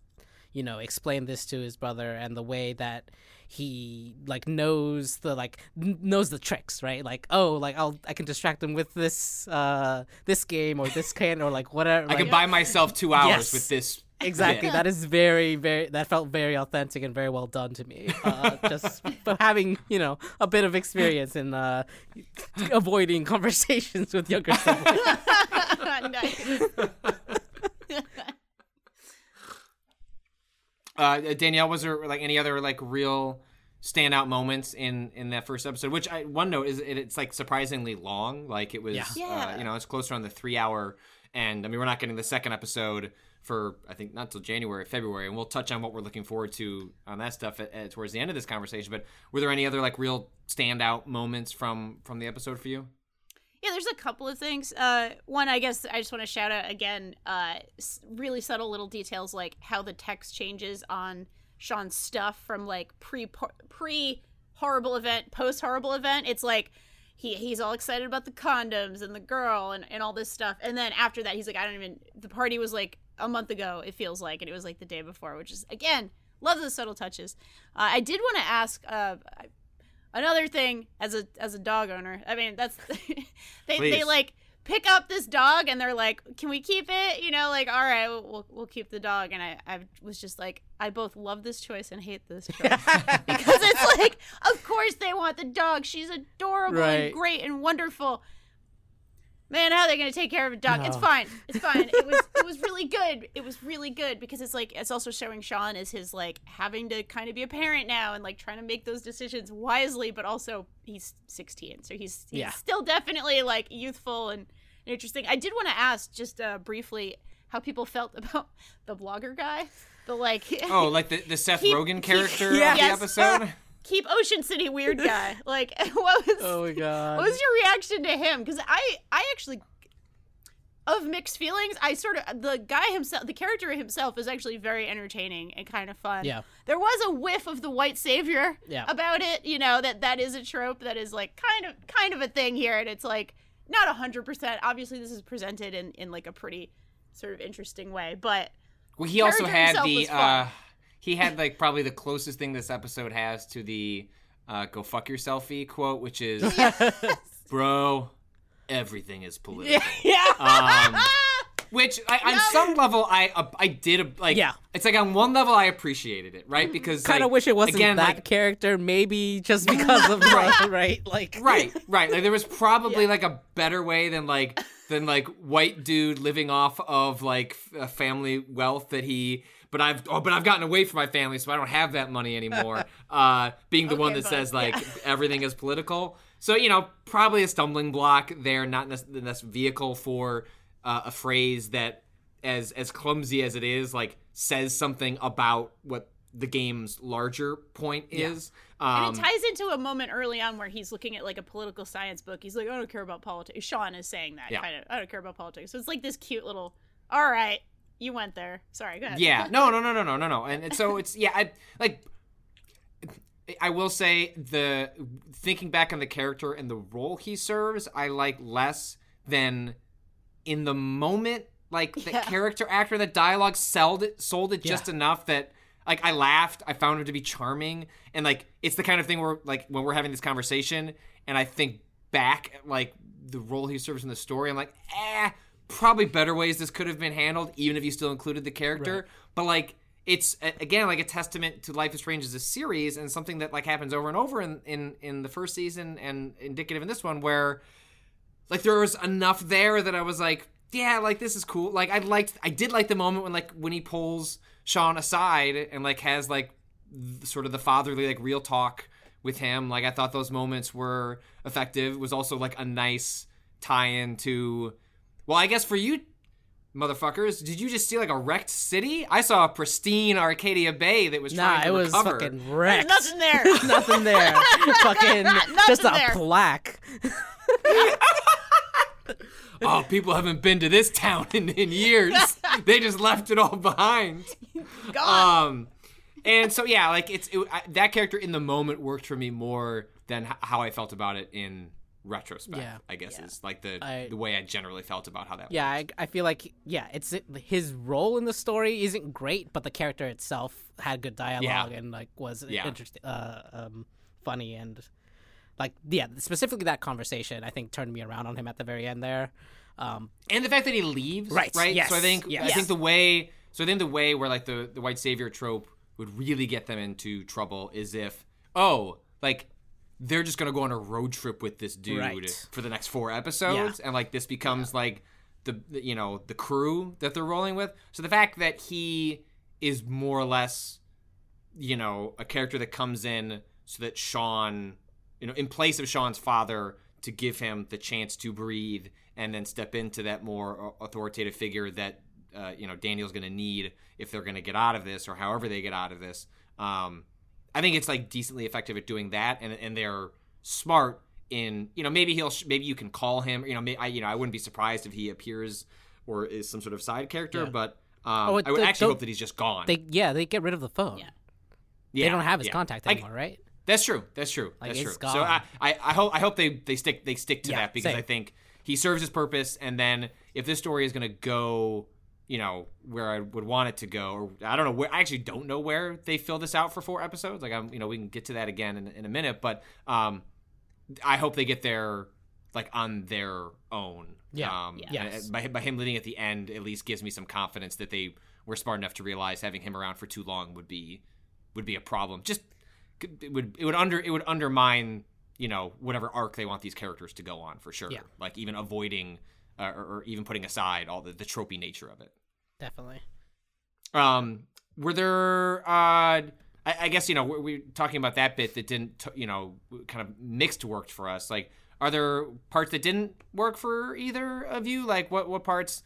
you know explain this to his brother and the way that he like knows the like n- knows the tricks right like oh like i'll i can distract him with this uh this game or this can or like whatever
I
like,
could buy myself two hours
Yes.
with this.
exactly that is very very that felt very authentic and very well done to me uh [laughs] just for having you know a bit of experience in uh avoiding conversations with younger siblings [laughs]
nice.
Uh, Danielle, was there like any other like real standout moments in in that first episode? Which I one note is it, it's like surprisingly long. Like it was,
Yeah.
Uh,
Yeah.
you know, it's closer on the three hour And I mean, we're not getting the second episode for I think not till January, February, and we'll touch on what we're looking forward to on that stuff at, at, towards the end of this conversation. But were there any other like real standout moments from from the episode for you?
Yeah, there's a couple of things. Uh, one, I guess I just want to shout out again, uh, really subtle little details like how the text changes on Sean's stuff from like pre pre horrible event, post horrible event. It's like he he's all excited about the condoms and the girl and, and all this stuff, and then after that he's like, I don't even. The party was like a month ago. It feels like, and it was like the day before, which is again love those subtle touches. Uh, I did want to ask. Uh, another thing as a as a dog owner i mean that's [laughs] they they like pick up this dog and they're like can we keep it? You know like all right we'll, we'll, we'll keep the dog. And I, I was just like i both love this choice and hate this choice. [laughs] Because it's like of course they want the dog. She's adorable
Right.
and great and wonderful man how are they going to take care of a dog? It's fine. It's fine. It was [laughs] it was really good. It was really good because it's like it's also showing sean as his like having to kind of be a parent now and like trying to make those decisions wisely but also he's 16 so he's, he's
Yeah.
still definitely like youthful and interesting. I did want to ask just uh briefly how people felt [laughs] about the blogger guy the like
Oh, like the, the Seth
Keep-
Rogen
keep-
character
Yeah.
of the episode.
Keep ocean city weird [laughs] guy like [laughs] what was
Oh my god.
what was your reaction to him? Because I, I actually, of mixed feelings. I sort of the guy himself, the character himself, is actually very entertaining and kind of fun.
Yeah.
there was a whiff of the white savior.
Yeah.
about it. You know that that is a trope that is like kind of kind of a thing here, and it's like not a hundred percent. Obviously, this is presented in in like a pretty sort of interesting way, but
Well, he also had the uh, he had like probably the closest thing this episode has to the uh, "go fuck yourselfy" quote, which is, [laughs] "Bro, everything is political." [laughs]
yeah,
Um, which I, on some level I uh, I did uh, like.
Yeah.
It's like on one level I appreciated it, right? Because
kind of
like,
wish it wasn't
again,
that
like,
character, maybe just because of [laughs] the right, like
right right like there was probably like a better way than like than like white dude living off of like a family wealth that he but I've oh, but I've gotten away from my family so I don't have that money anymore [laughs] uh being the one that
bud,
says like
yeah.
everything is political so you know probably a stumbling block there not the nec- vehicle for uh, a phrase that as as clumsy as it is like says something about what the game's larger point is um,
And it ties into a moment early on where he's looking at like a political science book. He's like, I don't care about politics. Sean is saying that
Yeah.
kind of. I don't care about politics. So it's like this cute little. All right, you went there. Sorry, go ahead.
Yeah, [laughs] no, no, no, no, no, no, no. And, so it's yeah, I like. I will say the thinking back on the character and the role he serves, I like less than in the moment. Like the
Yeah.
character actor, the dialogue sold it, sold it
Yeah.
just enough that like I laughed. I found him to be charming, and like it's the kind of thing where like when we're having this conversation, and I think back at like the role he serves in the story, I'm like, eh, probably better ways this could have been handled, even if you still included the character. But like, it's again like a testament to Life is Strange as a series and something that like happens over and over in in in the first season and indicative in this one where like there was enough there that I was like, yeah, like this is cool. Like I liked, I did like the moment when like when he pulls Sean aside and like has like th- sort of the fatherly like real talk with him. Like I thought those moments were effective. It was also like a nice tie-in to, well, I guess for you. Motherfuckers, did you just see like a wrecked city? I saw a pristine Arcadia Bay that was
Nah,
trying to
it was
recover.
fucking
There's
wrecked.
nothing there. [laughs] [laughs]
nothing there. fucking
Nothing
just a
there.
plaque. [laughs]
oh, people haven't been to this town in, in years. they just left it all behind.
God.
Um, and so yeah, like it's it, I, that character in the moment worked for me more than h- how I felt about it in retrospect.
Yeah.
I guess is like the
I-
the way I generally felt about how that. Was.
Yeah, I, I feel like yeah, it's his role in the story isn't great, but the character itself had good dialogue
Yeah.
and like was
Yeah.
interesting, uh, um, funny and like yeah, specifically that conversation I think turned me around on him at the very end there. Um,
and the fact that he leaves,
Right,
Right.
yes,
So I think I think the way so I think the way where like the the white savior trope would really get them into trouble is if oh like they're just gonna go on a road trip with this dude
Right.
for the next four episodes and like this becomes like the, the you know the crew that they're rolling with. So the fact that he is more or less you know a character that comes in so that Sean you know in place of Sean's father to give him the chance to breathe and then step into that more authoritative figure that uh, you know Daniel's going to need if they're going to get out of this or however they get out of this. Um, I think it's like decently effective at doing that, and and they're smart in you know maybe he'll maybe you can call him you know may, I you know I wouldn't be surprised if he appears or is some sort of side character,
Yeah.
but um,
Oh,
I would
the-
actually hope that he's just gone.
They yeah, they get rid of the phone.
Yeah.
yeah,
They don't have his
yeah.
contact
I-
anymore, right?
That's true. That's true.
Like,
That's true.
it's
So I. I, I hope I hope they, they stick they stick to
Yeah,
that because
same.
I think he serves his purpose. And then if this story is going to go, you know, where I would want it to go, or I don't know where. I actually don't know where they fill this out for four episodes. Like I'm, you know, we can get to that again in, in a minute. But um, I hope they get there like on their own.
Yeah.
Um.
Yes.
By by him leading at the end, at least gives me some confidence that they were smart enough to realize having him around for too long would be would be a problem. Just it would it would under it would undermine you know whatever arc they want these characters to go on for sure.
Yeah.
Like even avoiding uh, or, or even putting aside all the the tropey nature of it.
Definitely.
Um, were there? Uh, I, I guess you know we we're talking about that bit that didn't t- you know kind of mixed worked for us. Like, are there parts that didn't work for either of you? Like, what what parts?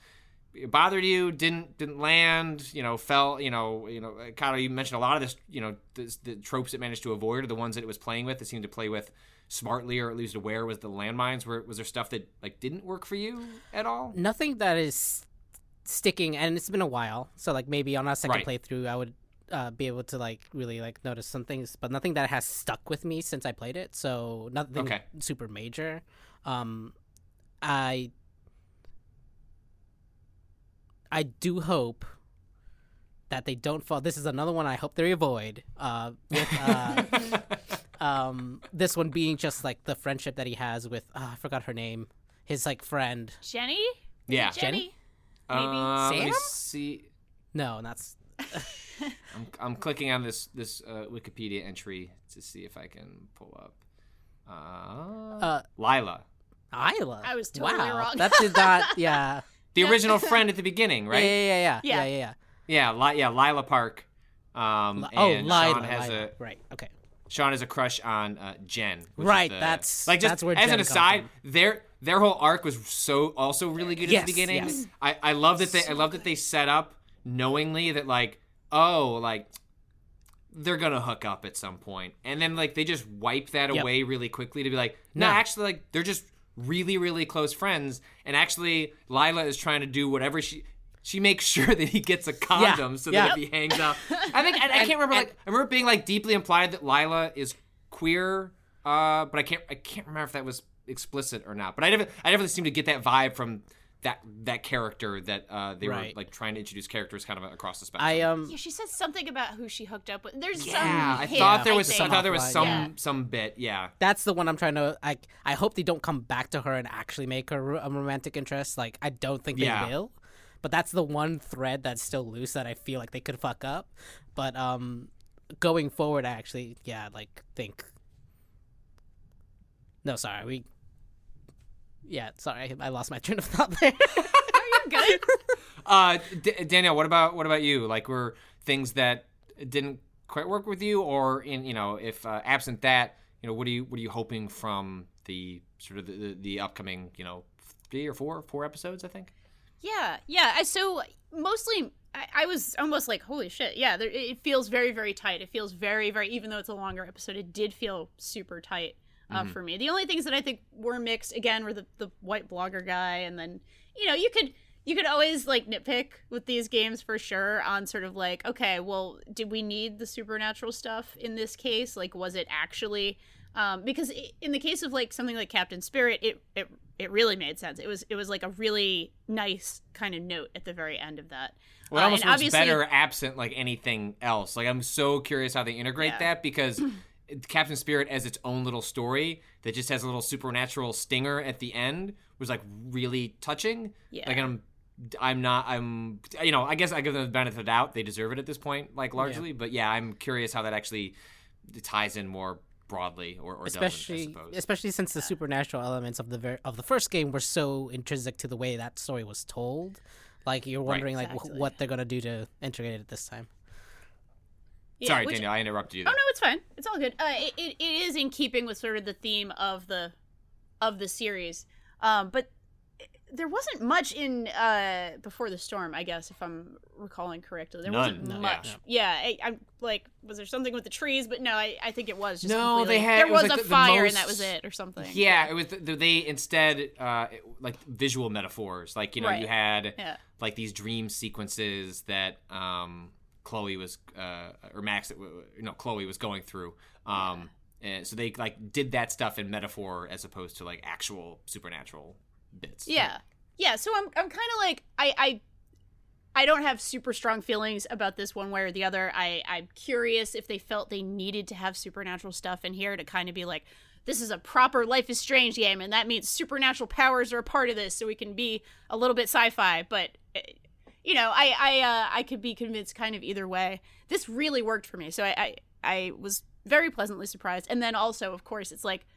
bothered you didn't didn't land you know fell you know you know Kato, you mentioned a lot of this you know this, the tropes it managed to avoid are the ones that it was playing with it seemed to play with smartly or at least aware was the landmines where was there stuff that like didn't work for you at all
Nothing that is sticking, and it's been a while. So like maybe on a second
Right.
playthrough, I would uh, be able to like really like notice some things, but nothing that has stuck with me since I played it. So nothing
Okay.
super major. Um, I I do hope that they don't fall. This is another one I hope they avoid. Uh, with uh, [laughs] um, this one being just like the friendship that he has with uh, I forgot her name, his like friend.
Jenny?
yeah
Jenny?
uh, let me
Sam?
see
No, that's [laughs]
I'm, I'm clicking on this this uh, Wikipedia entry to see if I can pull up uh,
uh,
Lila
Isla.
I was totally
wow.
wrong.
That did not. [laughs] Yeah.
the original [laughs] friend at the beginning right
Yeah. Yeah. Yeah. Yeah.
Yeah.
Yeah. Yeah.
yeah Li- yeah Lila Park um,
Li- oh,
and
Lila.
Sean has
Lila.
a
Right. Okay.
Sean has a crush on uh, Jen.
Right,
the-
that's-
like just
that's where
as
Jen
an aside, their their whole arc was so also really good at the beginning.
yes.
I, I love that they I love that they set up knowingly that like oh like they're gonna hook up at some point, and then like they just wipe that
Yep.
away really quickly to be like no,
No.
actually like they're just really really close friends, and actually Lila is trying to do whatever she. She makes [laughs] sure that he gets a condom so
yeah.
that if he hangs out. I think I, I can't remember. like I remember being like deeply implied that Lila is queer, uh, but I can't I can't remember if that was explicit or not. But I never I definitely seem to get that vibe from that that character that uh, they were like trying to introduce characters kind of across the spectrum.
I um.
Yeah, she says something about who she hooked up with. There's some.
yeah, I thought there was
think.
I thought there was some
yeah.
some bit. Yeah,
That's the one I'm trying to. I I hope they don't come back to her and actually make her a romantic interest. Like I don't think they
Yeah.
will. But that's the one thread that's still loose that I feel like they could fuck up. But um, going forward, I actually yeah like think. No, sorry, we. Yeah, sorry, I lost my [laughs] train of thought there.
Are you Good. [laughs]
Uh, D- Danielle, what about what about you? Like, were things that didn't quite work with you, or in you know, if uh, absent that, you know, what are you what are you hoping from the sort of the, the, the upcoming, you know, three or four four episodes? I think.
Yeah, yeah. I- So mostly, I, I was almost like, holy shit. Yeah, there, it feels very, very tight. It feels very, very. Even though it's a longer episode, it did feel super tight uh, for me. The only things that I think were mixed again were the the white blogger guy, and then you know you could. You could always like nitpick with these games for sure on sort of like, okay, well, did we need the supernatural stuff in this case? Like, was it actually um, because in the case of like something like Captain Spirit, it it it really made sense. It was it was like a really nice kind of note at the very end of that.
Well, it
Uh,
almost
and
works
obviously-
better absent like anything else. Like I'm so curious how they integrate
Yeah.
that because [laughs] Captain Spirit as its own little story that just has a little supernatural stinger at the end was like really touching.
Yeah.
Like I'm I'm not I'm you know, I guess I give them the benefit of the doubt. They deserve it at this point, like largely. But yeah, I'm curious how that actually ties in more broadly or, or
especially
doesn't, I suppose.
especially since the supernatural elements of the ver- of the first game were so intrinsic to the way that story was told. Like you're wondering like wh-
Exactly.
what they're gonna do to integrate it this time.
Yeah,
Sorry,
which-
Daniel, I interrupted you
Oh no, it's fine. It's all good. Uh, it, it, it is in keeping with sort of the theme of the of the series. Um, but there wasn't much in uh, Before the Storm, I guess, if I'm recalling correctly. There
None,
wasn't
no,
much. Yeah, I, I'm like, was there something with the trees? But no, I, I think it was just
No, they had-
there
was
was,
like
a
the- the
fire and that was it, or something.
Yeah, it was. The, they instead uh, like visual metaphors. Like you know,
Right.
you had
Yeah.
like these dream sequences that um, Chloe was uh, or Max, you know, Chloe was going through. Um, and so they like did that stuff in metaphor as opposed to like actual supernatural bits.
Yeah. Yeah, so I'm I'm kind of like I I I don't have super strong feelings about this one way or the other. I I'm curious if they felt they needed to have supernatural stuff in here to kind of be like this is a proper Life is Strange game and that means supernatural powers are a part of this so we can be a little bit sci-fi, but eh, you know, I I uh, I could be convinced kind of either way. This really worked for me. So I I, I was very pleasantly surprised. And then also, of course, it's like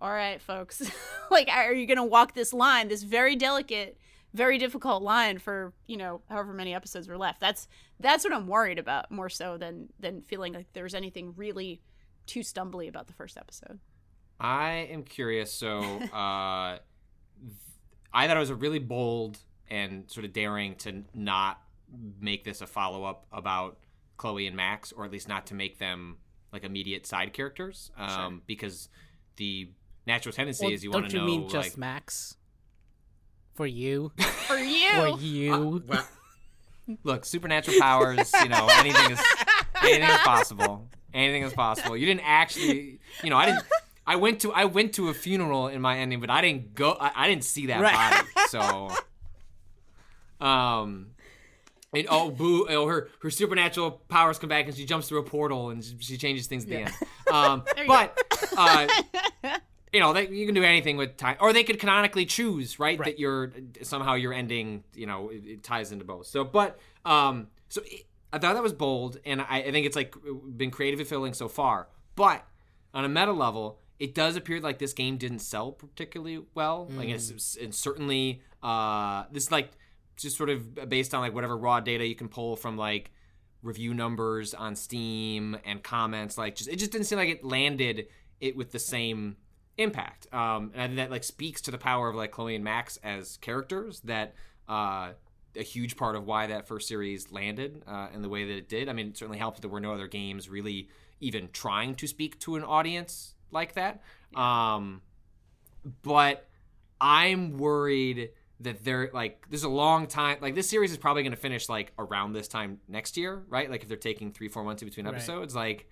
all right, folks, [laughs] like, are you going to walk this line, this very delicate, very difficult line for you know however many episodes were left? That's that's what I'm worried about more so than than feeling like there was anything really too stumbly about the first episode.
I am curious. So, [laughs] uh, I thought it was a really bold and sort of daring to not make this a follow up about Chloe and Max, or at least not to make them like immediate side characters, um, because the natural tendency
Well,
is you
don't you
know
mean just Max? [laughs] For you,
For you,
for you.
look supernatural powers. You know anything is [laughs] anything is possible. Anything is possible. You didn't actually, you know, I didn't. I went to I went to a funeral in my ending, but I didn't go. I, I didn't see that
Right.
body. [laughs] So, um, and oh boo! Oh, her her supernatural powers come back and she jumps through a portal and she, she changes things at the end. Um,
you
but uh, you know, they, you can do anything with time, or they could canonically choose, right? That you're somehow your ending, you know, it, it ties into both. So, but um, so it, I thought that was bold, and I, I think it's like been creative and fulfilling so far. But on a meta level, it does appear like this game didn't sell particularly well. Like it's, it's and certainly uh, this is like just sort of based on like whatever raw data you can pull from like review numbers on Steam and comments. Like just it just didn't seem like it landed it with the same impact. Um, and I think that like speaks to the power of like Chloe and Max as characters. That uh, a huge part of why that first series landed uh, in the way that it did. I mean, it certainly helped that there were no other games really even trying to speak to an audience like that. Um, but I'm worried that they're like there's a long time like this series is probably going to finish like around this time next year right like if they're taking three four months in between
Right.
episodes like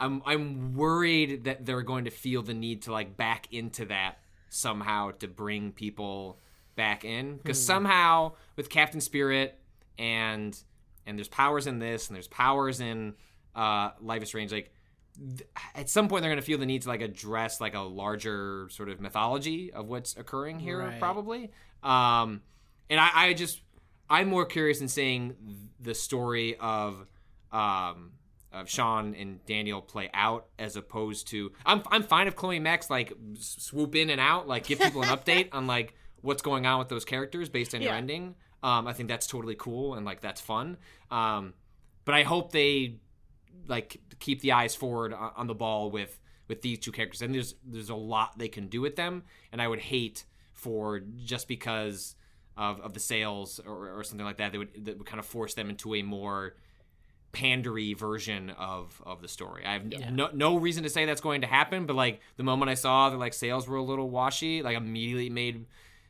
i'm i'm worried that they're going to feel the need to like back into that somehow to bring people back in. Because somehow with captain spirit and and there's powers in this and there's powers in uh life is strange like th- at some point they're going to feel the need to like address like a larger sort of mythology of what's occurring here
Right.
probably. Um and I, I just i'm more curious in seeing the story of um of Sean and Daniel play out as opposed to I'm I'm fine if Chloe Max like swoop in and out like give people an update [laughs] on like what's going on with those characters based on your ending. Um, I think that's totally cool and like that's fun. Um, but I hope they like keep the eyes forward on, on the ball with with these two characters. And there's there's a lot they can do with them, and I would hate for just because of, of the sales or, or something like that, they would that would kind of force them into a more pandery version of of the story. I have no no reason to say that's going to happen, but like the moment I saw that like sales were a little washy, like immediately made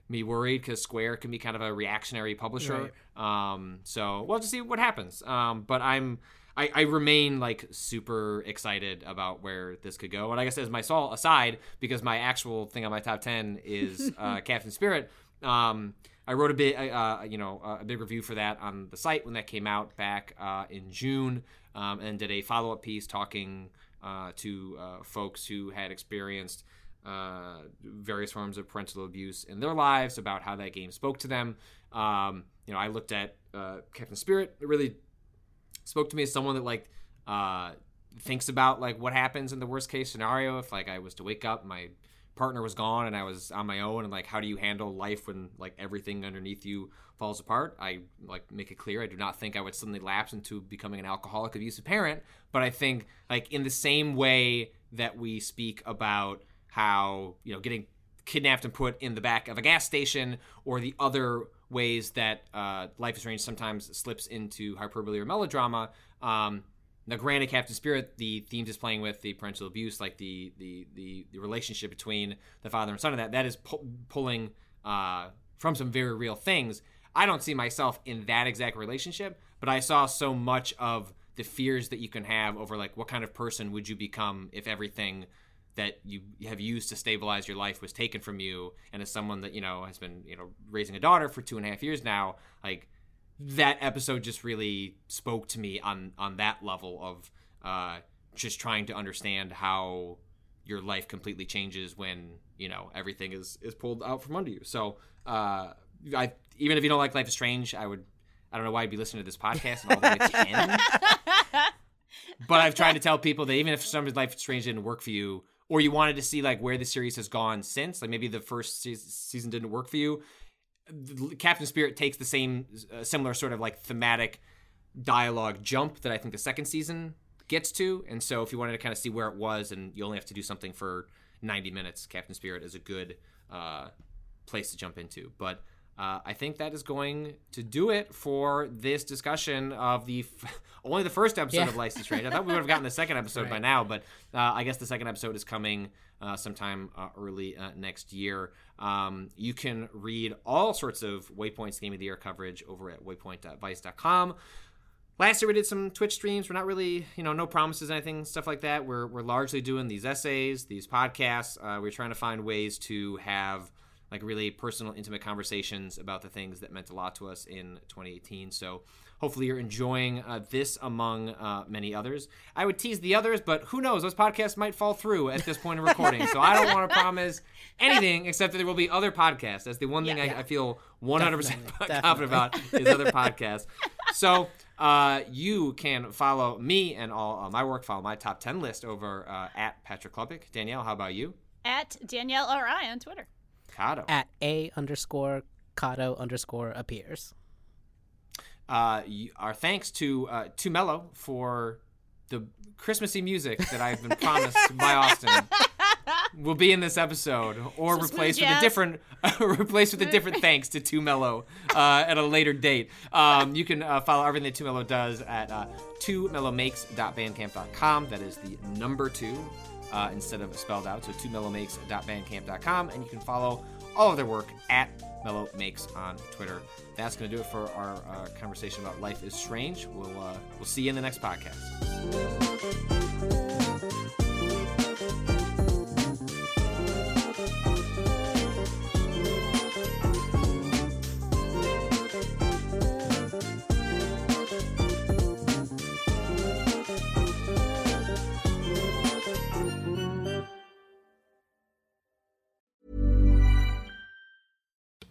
me worried because Square can be kind of a reactionary publisher. Um, so we'll have to see what happens. Um, but I'm I, I remain like super excited about where this could go. And I guess as my soul aside, because my actual thing on my top ten is [laughs] uh, Captain Spirit. Um, I wrote a bit, uh, you know, a big review for that on the site when that came out back uh, in June, um, and did a follow up piece talking uh, to uh, folks who had experienced uh, various forms of parental abuse in their lives, about how that game spoke to them. Um, you know, I looked at uh, Captain Spirit. It really spoke to me as someone that like uh, thinks about like what happens in the worst case scenario if like I was to wake up, my partner was gone and I was on my own and like how do you handle life when like everything underneath you falls apart I like make it clear I do not think I would suddenly lapse into becoming an alcoholic abusive parent but I think like in the same way that we speak about how you know getting kidnapped and put in the back of a gas station, or the other ways that uh, Life is Strange sometimes slips into hyperbole or melodrama. Um, now, granted, Captain Spirit, the themes is playing with the parental abuse, like the the the, the relationship between the father and son, and that that is pu- pulling uh, from some very real things. I don't see myself in that exact relationship, but I saw so much of the fears that you can have over like what kind of person would you become if everything that you have used to stabilize your life was taken from you and as someone that you know has been you know raising a daughter for two and a half years now like that episode just really spoke to me on on that level of uh just trying to understand how your life completely changes when you know everything is is pulled out from under you. So uh i even if you don't like life is strange i would i don't know why you'd be listening to this podcast and all the way to end but I've tried to tell people that even if somebody's life is strange didn't work for you, or you wanted to see like where the series has gone since, like maybe the first se- season didn't work for you, Captain Spirit takes the same uh, similar sort of like thematic dialogue jump that I think the second season gets to. And so if you wanted to kind of see where it was, and you only have to do something for 90 minutes, Captain Spirit is a good uh, place to jump into. But uh, I think that is going to do it for this discussion of the f- [laughs] only the first episode
Yeah.
of Life is Strange. I thought we would have gotten the second episode by now, but uh, I guess the second episode is coming uh, sometime uh, early uh, next year. Um, you can read all sorts of Waypoint's Game of the Year coverage over at waypoint.vice.com. Last year we did some Twitch streams. We're not really, you know, no promises, anything, stuff like that. We're we're largely doing these essays, these podcasts. Uh, we're trying to find ways to have like really personal, intimate conversations about the things that meant a lot to us in 2018. So hopefully you're enjoying uh, this among uh, many others. I would tease the others, but who knows? Those podcasts might fall through at this point in recording. so I don't want to [laughs] promise anything except that there will be other podcasts. That's the one thing I, I feel 100%
Definitely, [laughs]
confident about is other podcasts. So uh, you can follow me and all uh, my work, follow my top 10 list over uh, at Patrick Klepek. Danielle, how about you?
At Danielle R.I. on Twitter.
Kato.
At a underscore Kato underscore appears.
uh, y- our thanks to uh, to Mello for the Christmassy music that I've been promised by Austin will be in this episode, or
Some [laughs]
replaced with a different replaced with a different thanks to Two Mello uh, at a later date. Um, you can uh, follow everything that Two Mello does at uh, twomellomakes.bandcamp.com. That is the number two uh, instead of spelled out. So twomellomakes.bandcamp.com, and you can follow all of their work at Mello Makes on Twitter. That's going to do it for our uh, conversation about life is strange. We'll uh, we'll see you in the next podcast.